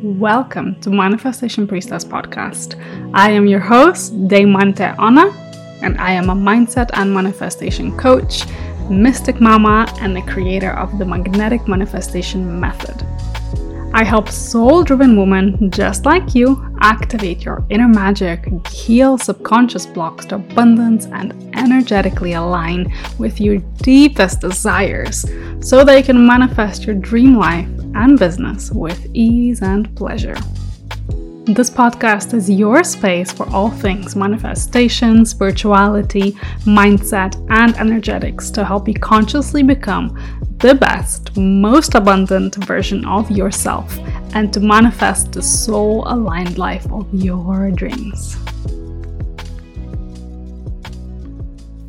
Welcome to Manifestation Priestess Podcast. I am your host, Deimanté Ona, and I am a mindset and manifestation coach, mystic mama, and the creator of the magnetic manifestation method. I help soul driven women just like you activate your inner magic, heal subconscious blocks to abundance, and energetically align with your deepest desires so that you can manifest your dream life and business with ease and pleasure. This podcast is your space for all things manifestation, spirituality, mindset, and energetics to help you consciously become the best, most abundant version of yourself and to manifest the soul aligned life of your dreams.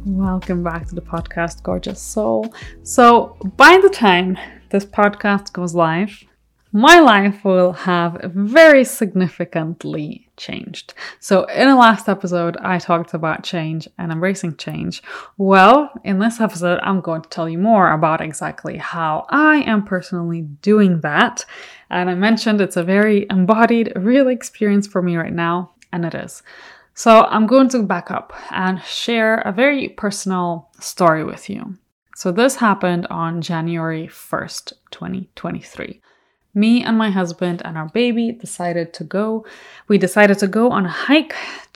Welcome back to the podcast, Gorgeous Soul. So, by the time this podcast goes live, my life will have very significantly changed. So, in the last episode, I talked about change and embracing change. Well, in this episode, I'm going to tell you more about exactly how I am personally doing that. And I mentioned it's a very embodied, real experience for me right now, and it is. So, I'm going to back up and share a very personal story with you. So, this happened on January 1st, 2023 me and my husband and our baby decided to go. We decided to go on a hike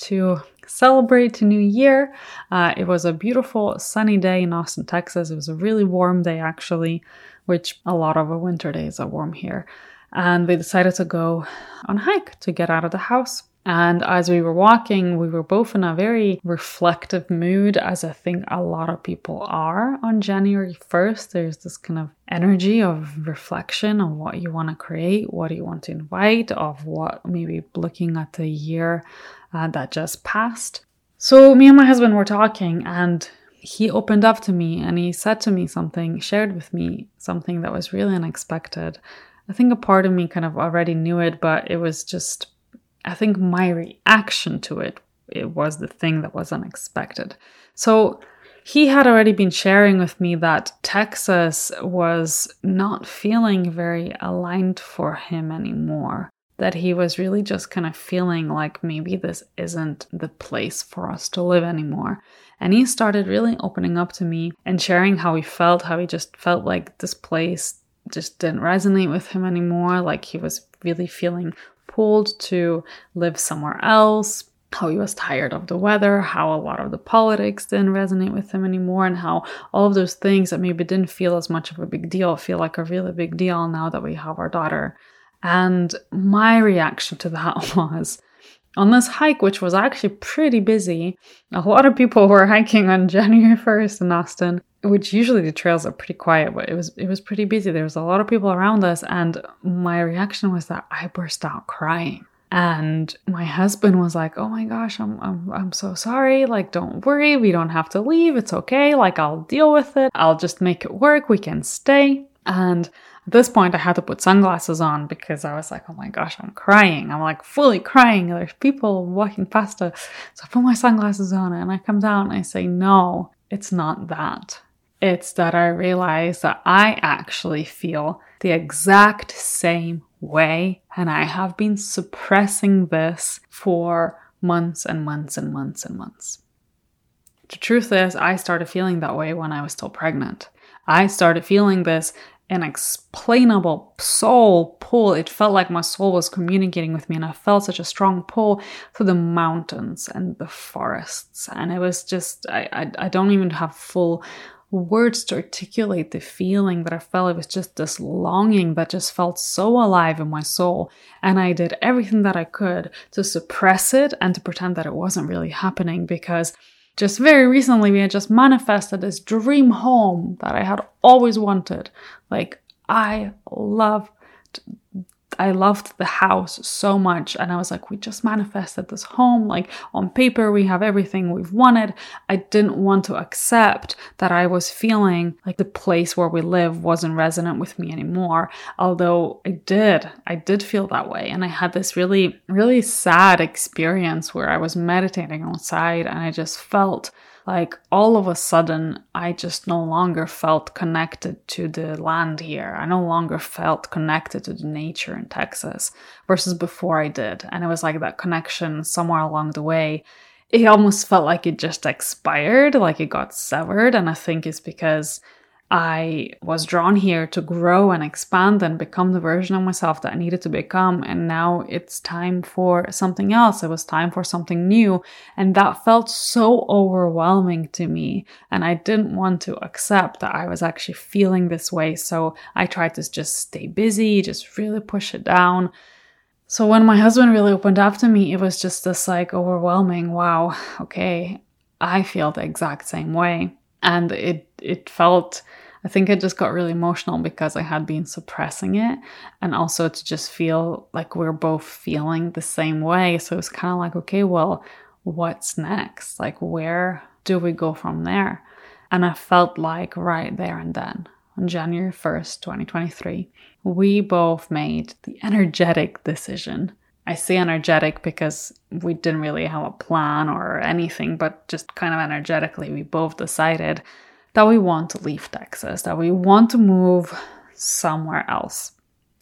to celebrate new year. Uh, it was a beautiful sunny day in Austin, Texas. It was a really warm day, actually, which a lot of our winter days are warm here. And we decided to go on a hike to get out of the house and as we were walking, we were both in a very reflective mood, as I think a lot of people are on January 1st. There's this kind of energy of reflection on what you want to create, what you want to invite, of what maybe looking at the year uh, that just passed. So, me and my husband were talking, and he opened up to me and he said to me something, shared with me something that was really unexpected. I think a part of me kind of already knew it, but it was just I think my reaction to it it was the thing that was unexpected. So he had already been sharing with me that Texas was not feeling very aligned for him anymore. That he was really just kind of feeling like maybe this isn't the place for us to live anymore. And he started really opening up to me and sharing how he felt, how he just felt like this place just didn't resonate with him anymore. Like he was really feeling pulled to live somewhere else, how he was tired of the weather, how a lot of the politics didn't resonate with him anymore, and how all of those things that maybe didn't feel as much of a big deal feel like a really big deal now that we have our daughter. And my reaction to that was on this hike, which was actually pretty busy, a lot of people were hiking on January 1st in Austin which usually the trails are pretty quiet, but it was it was pretty busy. There was a lot of people around us, and my reaction was that I burst out crying. And my husband was like, "Oh my gosh, I'm I'm I'm so sorry. Like, don't worry, we don't have to leave. It's okay. Like, I'll deal with it. I'll just make it work. We can stay." And at this point, I had to put sunglasses on because I was like, oh my gosh, I'm crying. I'm like fully crying. There's people walking past us. So I put my sunglasses on and I come down and I say, no, it's not that. It's that I realize that I actually feel the exact same way, and I have been suppressing this for months and months and months and months. The truth is, I started feeling that way when I was still pregnant. I started feeling this inexplainable soul pull. It felt like my soul was communicating with me, and I felt such a strong pull to the mountains and the forests. And it was just, I, I, I don't even have full words to articulate the feeling that I felt. It was just this longing that just felt so alive in my soul. And I did everything that I could to suppress it and to pretend that it wasn't really happening because just very recently we had just manifested this dream home that I had always wanted. Like, I loved I loved the house so much. And I was like, we just manifested this home. Like on paper, we have everything we've wanted. I didn't want to accept that I was feeling like the place where we live wasn't resonant with me anymore. Although I did, I did feel that way. And I had this really, really sad experience where I was meditating outside and I just felt like all of a sudden, I just no longer felt connected to the land here. I no longer felt connected to the nature in Texas versus before I did. And it was like that connection somewhere along the way. It almost felt like it just expired, like it got severed. And I think it's because I was drawn here to grow and expand and become the version of myself that I needed to become. And now it's time for something else. It was time for something new. And that felt so overwhelming to me. And I didn't want to accept that I was actually feeling this way. So I tried to just stay busy, just really push it down. So when my husband really opened up to me, it was just this like overwhelming, wow, okay, I feel the exact same way. And it it felt I think I just got really emotional because I had been suppressing it and also to just feel like we're both feeling the same way. So it's kind of like, okay, well, what's next? Like, where do we go from there? And I felt like right there and then, on January 1st, 2023, we both made the energetic decision. I say energetic because we didn't really have a plan or anything, but just kind of energetically, we both decided that we want to leave Texas, that we want to move somewhere else,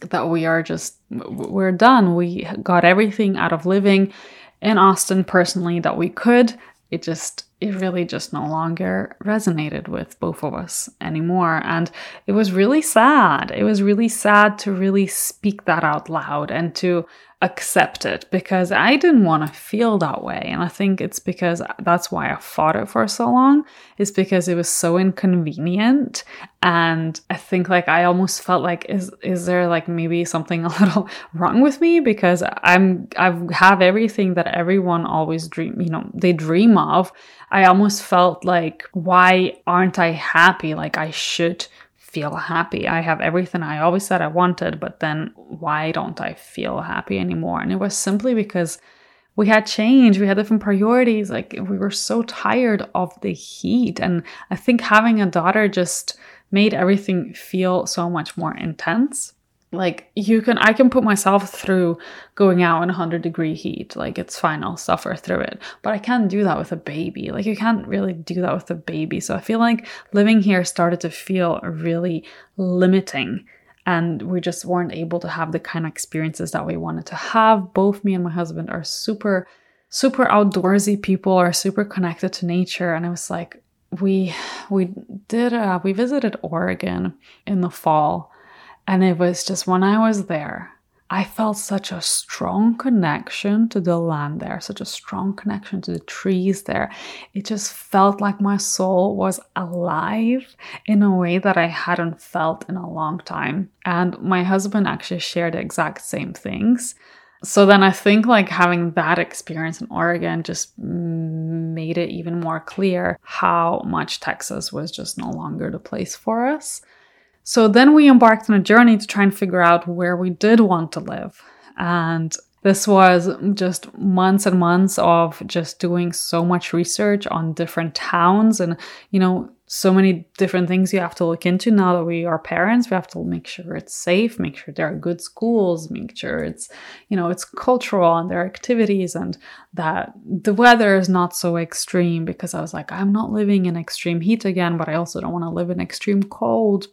that we are just, we're done. We got everything out of living in Austin personally that we could. It just, it really just no longer resonated with both of us anymore. And it was really sad. It was really sad to really speak that out loud and to accept it because I didn't want to feel that way. And I think it's because that's why I fought it for so long, is because it was so inconvenient. And I think like I almost felt like is is there like maybe something a little wrong with me? Because I'm I have everything that everyone always dream, you know, they dream of. I almost felt like why aren't I happy? Like I should feel happy. I have everything I always said I wanted, but then why don't I feel happy anymore? And it was simply because we had change, we had different priorities. Like we were so tired of the heat. And I think having a daughter just made everything feel so much more intense like you can i can put myself through going out in 100 degree heat. Like it's fine. I'll suffer through it. But i can't do that with a baby. Like you can't really do that with a baby. So i feel like living here started to feel really limiting. And we just weren't able to have the kind of experiences that we wanted to have. Both me and my husband are super super outdoorsy people are super connected to nature. And i was like we we did uh, we visited oregon in the fall and it was just when I was there, I felt such a strong connection to the land there, such a strong connection to the trees there. It just felt like my soul was alive in a way that I hadn't felt in a long time. And my husband actually shared the exact same things. So then I think like having that experience in Oregon just made it even more clear how much Texas was just no longer the place for us. So then we embarked on a journey to try and figure out where we did want to live. And this was just months and months of just doing so much research on different towns and, you know, so many different things you have to look into now that we are parents. We have to make sure it's safe, make sure there are good schools, make sure it's, you know, it's cultural and there are activities and that the weather is not so extreme because I was like, I'm not living in extreme heat again, but I also don't want to live in extreme cold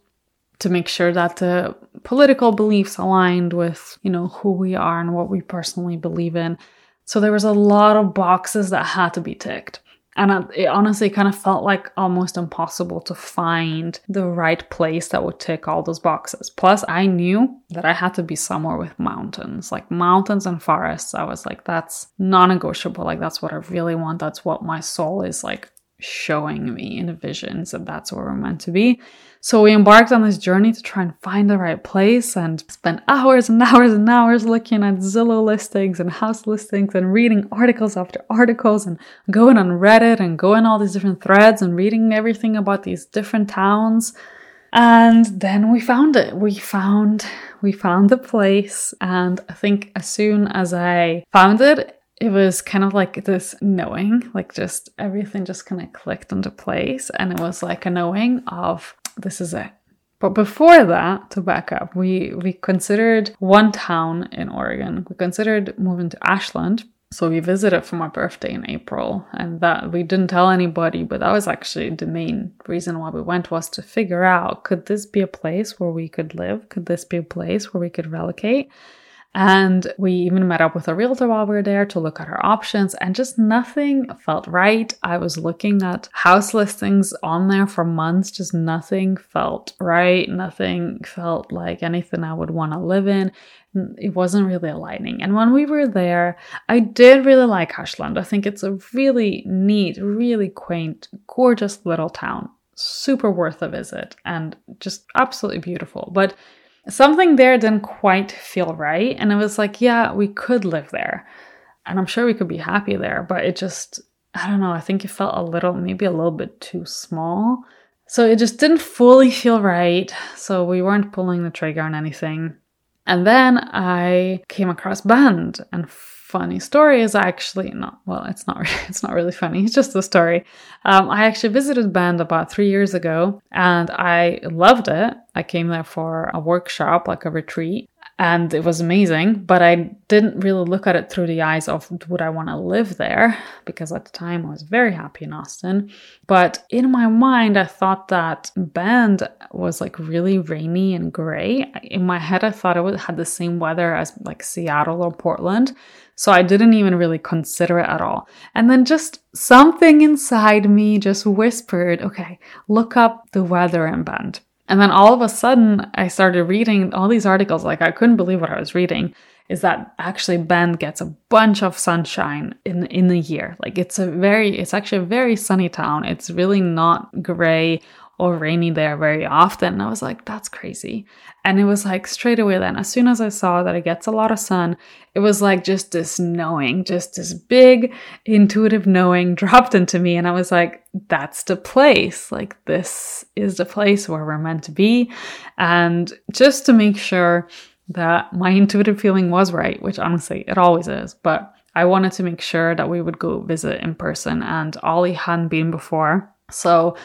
to make sure that the political beliefs aligned with, you know, who we are and what we personally believe in. So there was a lot of boxes that had to be ticked. And it honestly kind of felt like almost impossible to find the right place that would tick all those boxes. Plus, I knew that I had to be somewhere with mountains, like mountains and forests. I was like, that's non negotiable. Like, that's what I really want. That's what my soul is like showing me in the visions, that that's where we're meant to be. So we embarked on this journey to try and find the right place and spent hours and hours and hours looking at Zillow listings and house listings and reading articles after articles and going on Reddit and going all these different threads and reading everything about these different towns. And then we found it. We found we found the place and I think as soon as I found it, it was kind of like this knowing, like just everything just kind of clicked into place. And it was like a knowing of this is it. But before that, to back up, we we considered one town in Oregon. We considered moving to Ashland, So we visited for my birthday in April, and that we didn't tell anybody, but that was actually the main reason why we went was to figure out could this be a place where we could live? Could this be a place where we could relocate? And we even met up with a realtor while we were there to look at our options, and just nothing felt right. I was looking at house listings on there for months, just nothing felt right. Nothing felt like anything I would want to live in. It wasn't really aligning. And when we were there, I did really like Ashland. I think it's a really neat, really quaint, gorgeous little town. Super worth a visit and just absolutely beautiful. But something there didn't quite feel right. And it was like, yeah, we could live there. And I'm sure we could be happy there, but it just, I don't know, I think it felt a little, maybe a little bit too small. So it just didn't fully feel right. So we weren't pulling the trigger on anything. And then I came across Bend and funny story is actually not well it's not it's not really funny it's just a story. Um, i actually visited bend about three years ago and i loved it. I came there for a workshop like a retreat and it was amazing but i didn't really look at it through the eyes of would i want to live there because at the time i was very happy in austin but in my mind i thought that bend was like really rainy and gray in my head i thought it had the same weather as like seattle or portland so I didn't even really consider it at all. And then just something inside me just whispered, okay, look up the weather in Bend. And then all of a sudden, I started reading all these articles. Like, I couldn't believe what I was reading. Is that actually Bend gets a bunch of sunshine in in a year? Like, it's a very, it's actually a very sunny town. It's really not gray or rainy there very often. And I was like, that's crazy. And it was like straight away then, as soon as I saw that it gets a lot of sun, it was like just this knowing, just this big intuitive knowing dropped into me. And I was like, that's the place. Like, this is the place where we're meant to be. And just to make sure that my intuitive feeling was right, which honestly it always is, but I wanted to make sure that we would go visit in person. And Ollie hadn't been before. So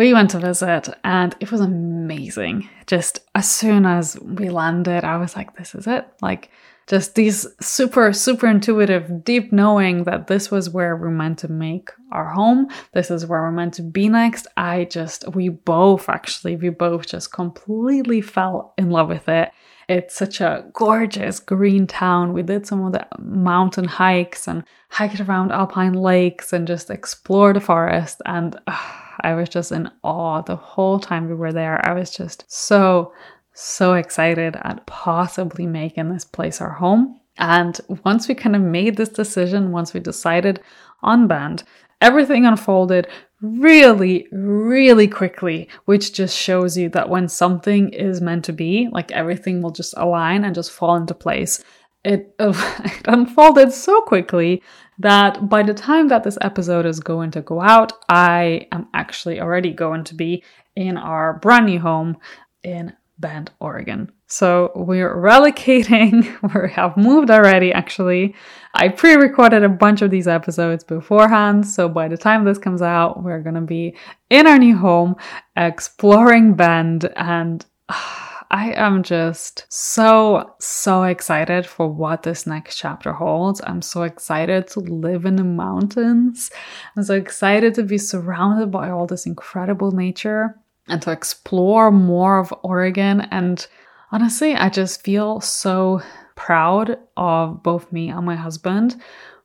we went to visit and it was amazing. Just as soon as we landed, I was like, this is it. Like, just these super, super intuitive, deep knowing that this was where we're meant to make our home. This is where we're meant to be next. I just, we both actually, we both just completely fell in love with it. It's such a gorgeous green town. We did some of the mountain hikes and hiked around alpine lakes and just explored the forest. And uh, I was just in awe the whole time we were there. I was just so, so excited at possibly making this place our home. And once we kind of made this decision, once we decided on Bend, everything unfolded really, really quickly, which just shows you that when something is meant to be, like everything will just align and just fall into place. It, it unfolded so quickly that by the time that this episode is going to go out, I am actually already going to be in our brand new home in Bend, Oregon. So we're relocating, we have moved already actually. I pre recorded a bunch of these episodes beforehand, so by the time this comes out, we're gonna be in our new home, exploring Bend, and uh, I am just so, so excited for what this next chapter holds. I'm so excited to live in the mountains. I'm so excited to be surrounded by all this incredible nature and to explore more of Oregon. And honestly, I just feel so proud of both me and my husband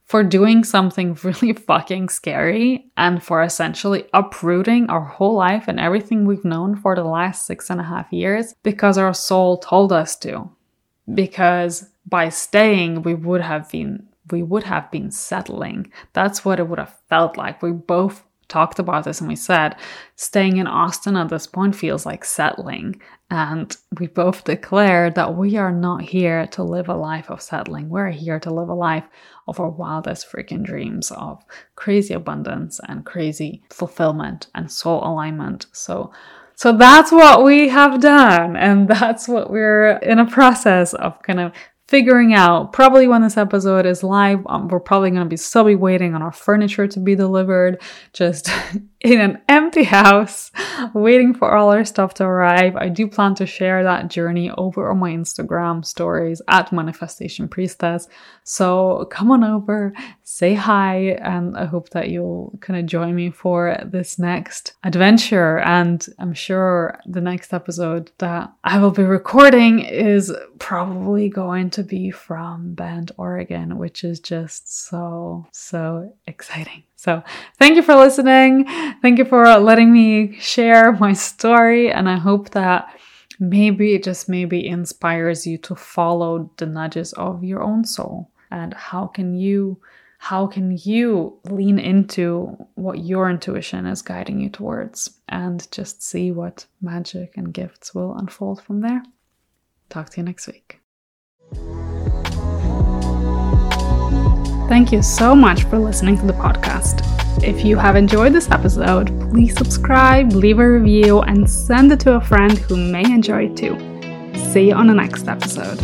for doing something really fucking scary and for essentially uprooting our whole life and everything we've known for the last six and a half years because our soul told us to. Because by staying, we would have been we would have been settling. That's what it would have felt like. We both talked about this and we said staying in Austin at this point feels like settling. And we both declared that we are not here to live a life of settling. We're here to live a life of our wildest freaking dreams of crazy abundance and crazy fulfillment and soul alignment. So so that's what we have done and that's what we're in a process of kind of figuring out probably when this episode is live um, we're probably going to be still be waiting on our furniture to be delivered. Just in an empty house waiting for all our stuff to arrive. I do plan to share that journey over on my Instagram stories at Manifestation Priestess. So come on over, say hi, and I hope that you'll kind of join me for this next adventure. And I'm sure the next episode that I will be recording is probably going to be from Bend, Oregon, which is just so, so exciting. So, thank you for listening. Thank you for letting me share my story. And I hope that maybe it just maybe inspires you to follow the nudges of your own soul. And how can you? How can you lean into what your intuition is guiding you towards and just see what magic and gifts will unfold from there? Talk to you next week. Thank you so much for listening to the podcast. If you have enjoyed this episode, please subscribe, leave a review, and send it to a friend who may enjoy it too. See you on the next episode.